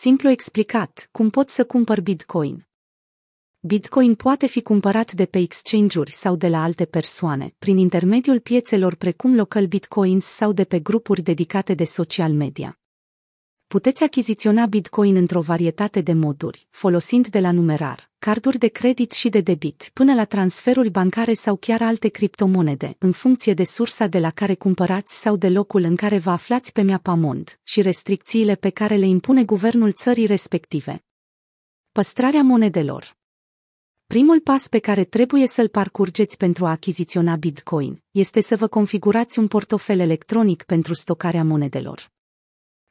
Simplu explicat, cum pot să cumpăr Bitcoin? Bitcoin poate fi cumpărat de pe exchange-uri sau de la alte persoane, prin intermediul piețelor precum Local Bitcoins sau de pe grupuri dedicate de social media. Puteți achiziționa Bitcoin într-o varietate de moduri, folosind de la numerar, carduri de credit și de debit, până la transferuri bancare sau chiar alte criptomonede, în funcție de sursa de la care cumpărați sau de locul în care vă aflați pe Miapamond și restricțiile pe care le impune guvernul țării respective. Păstrarea monedelor Primul pas pe care trebuie să-l parcurgeți pentru a achiziționa Bitcoin este să vă configurați un portofel electronic pentru stocarea monedelor.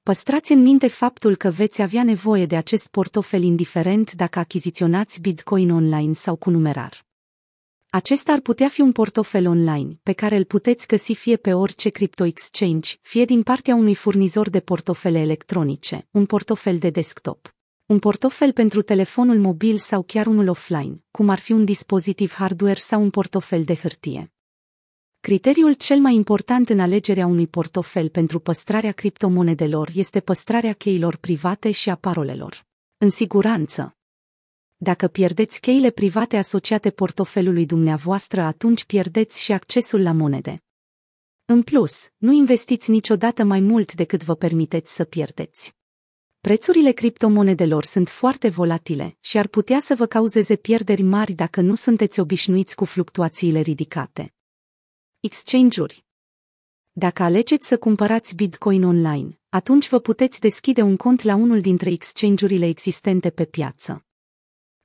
Păstrați în minte faptul că veți avea nevoie de acest portofel indiferent dacă achiziționați Bitcoin online sau cu numerar. Acesta ar putea fi un portofel online pe care îl puteți găsi fie pe orice crypto exchange, fie din partea unui furnizor de portofele electronice, un portofel de desktop, un portofel pentru telefonul mobil sau chiar unul offline, cum ar fi un dispozitiv hardware sau un portofel de hârtie. Criteriul cel mai important în alegerea unui portofel pentru păstrarea criptomonedelor este păstrarea cheilor private și a parolelor. În siguranță. Dacă pierdeți cheile private asociate portofelului dumneavoastră, atunci pierdeți și accesul la monede. În plus, nu investiți niciodată mai mult decât vă permiteți să pierdeți. Prețurile criptomonedelor sunt foarte volatile și ar putea să vă cauzeze pierderi mari dacă nu sunteți obișnuiți cu fluctuațiile ridicate. Exchange-uri Dacă alegeți să cumpărați Bitcoin online, atunci vă puteți deschide un cont la unul dintre exchange-urile existente pe piață.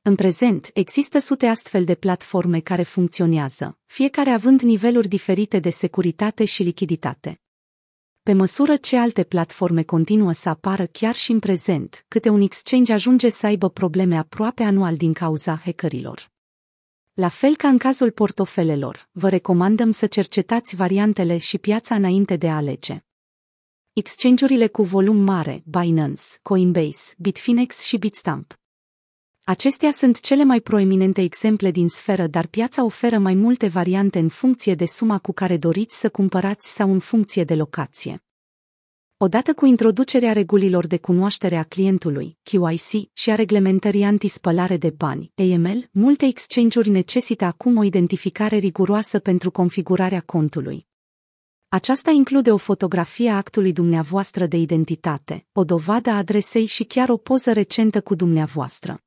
În prezent, există sute astfel de platforme care funcționează, fiecare având niveluri diferite de securitate și lichiditate. Pe măsură ce alte platforme continuă să apară chiar și în prezent, câte un exchange ajunge să aibă probleme aproape anual din cauza hackerilor. La fel ca în cazul portofelelor, vă recomandăm să cercetați variantele și piața înainte de a alege. Exchange-urile cu volum mare, Binance, Coinbase, Bitfinex și Bitstamp. Acestea sunt cele mai proeminente exemple din sferă, dar piața oferă mai multe variante în funcție de suma cu care doriți să cumpărați sau în funcție de locație. Odată cu introducerea regulilor de cunoaștere a clientului, QIC, și a reglementării antispălare de bani, AML, multe exchange-uri necesită acum o identificare riguroasă pentru configurarea contului. Aceasta include o fotografie a actului dumneavoastră de identitate, o dovadă a adresei și chiar o poză recentă cu dumneavoastră.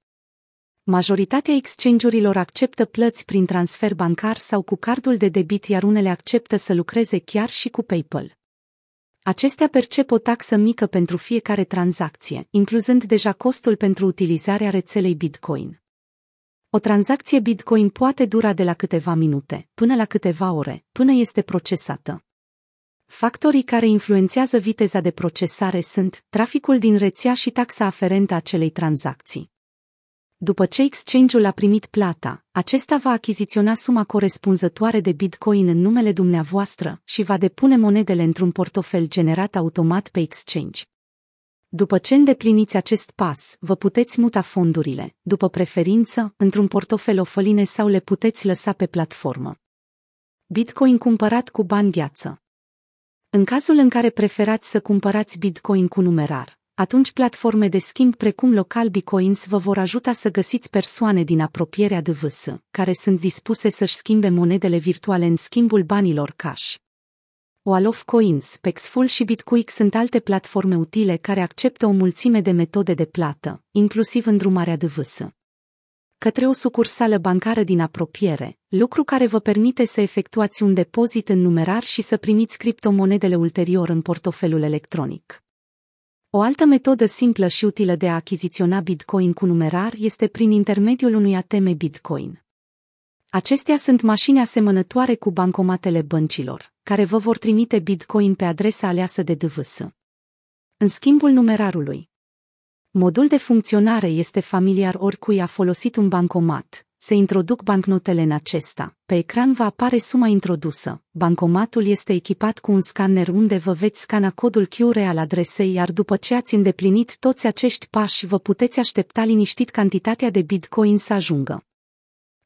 Majoritatea exchange-urilor acceptă plăți prin transfer bancar sau cu cardul de debit, iar unele acceptă să lucreze chiar și cu PayPal. Acestea percep o taxă mică pentru fiecare tranzacție, incluzând deja costul pentru utilizarea rețelei Bitcoin. O tranzacție Bitcoin poate dura de la câteva minute până la câteva ore, până este procesată. Factorii care influențează viteza de procesare sunt traficul din rețea și taxa aferentă acelei tranzacții. După ce exchange-ul a primit plata, acesta va achiziționa suma corespunzătoare de Bitcoin în numele dumneavoastră și va depune monedele într-un portofel generat automat pe exchange. După ce îndepliniți acest pas, vă puteți muta fondurile, după preferință, într-un portofel ofăline sau le puteți lăsa pe platformă. Bitcoin cumpărat cu bani gheață. În cazul în care preferați să cumpărați Bitcoin cu numerar, atunci platforme de schimb precum Local Bitcoins vă vor ajuta să găsiți persoane din apropierea DVS, care sunt dispuse să-și schimbe monedele virtuale în schimbul banilor cash. Wall Coins, Pexful și Bitquick sunt alte platforme utile care acceptă o mulțime de metode de plată, inclusiv îndrumarea DVS către o sucursală bancară din apropiere, lucru care vă permite să efectuați un depozit în numerar și să primiți criptomonedele ulterior în portofelul electronic. O altă metodă simplă și utilă de a achiziționa Bitcoin cu numerar este prin intermediul unui ATM Bitcoin. Acestea sunt mașini asemănătoare cu bancomatele băncilor, care vă vor trimite Bitcoin pe adresa aleasă de DVS. În schimbul numerarului. Modul de funcționare este familiar oricui a folosit un bancomat, se introduc bancnotele în acesta. Pe ecran va apare suma introdusă. Bancomatul este echipat cu un scanner unde vă veți scana codul QR al adresei, iar după ce ați îndeplinit toți acești pași, vă puteți aștepta liniștit cantitatea de Bitcoin să ajungă.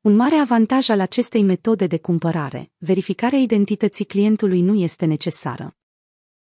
Un mare avantaj al acestei metode de cumpărare, verificarea identității clientului nu este necesară.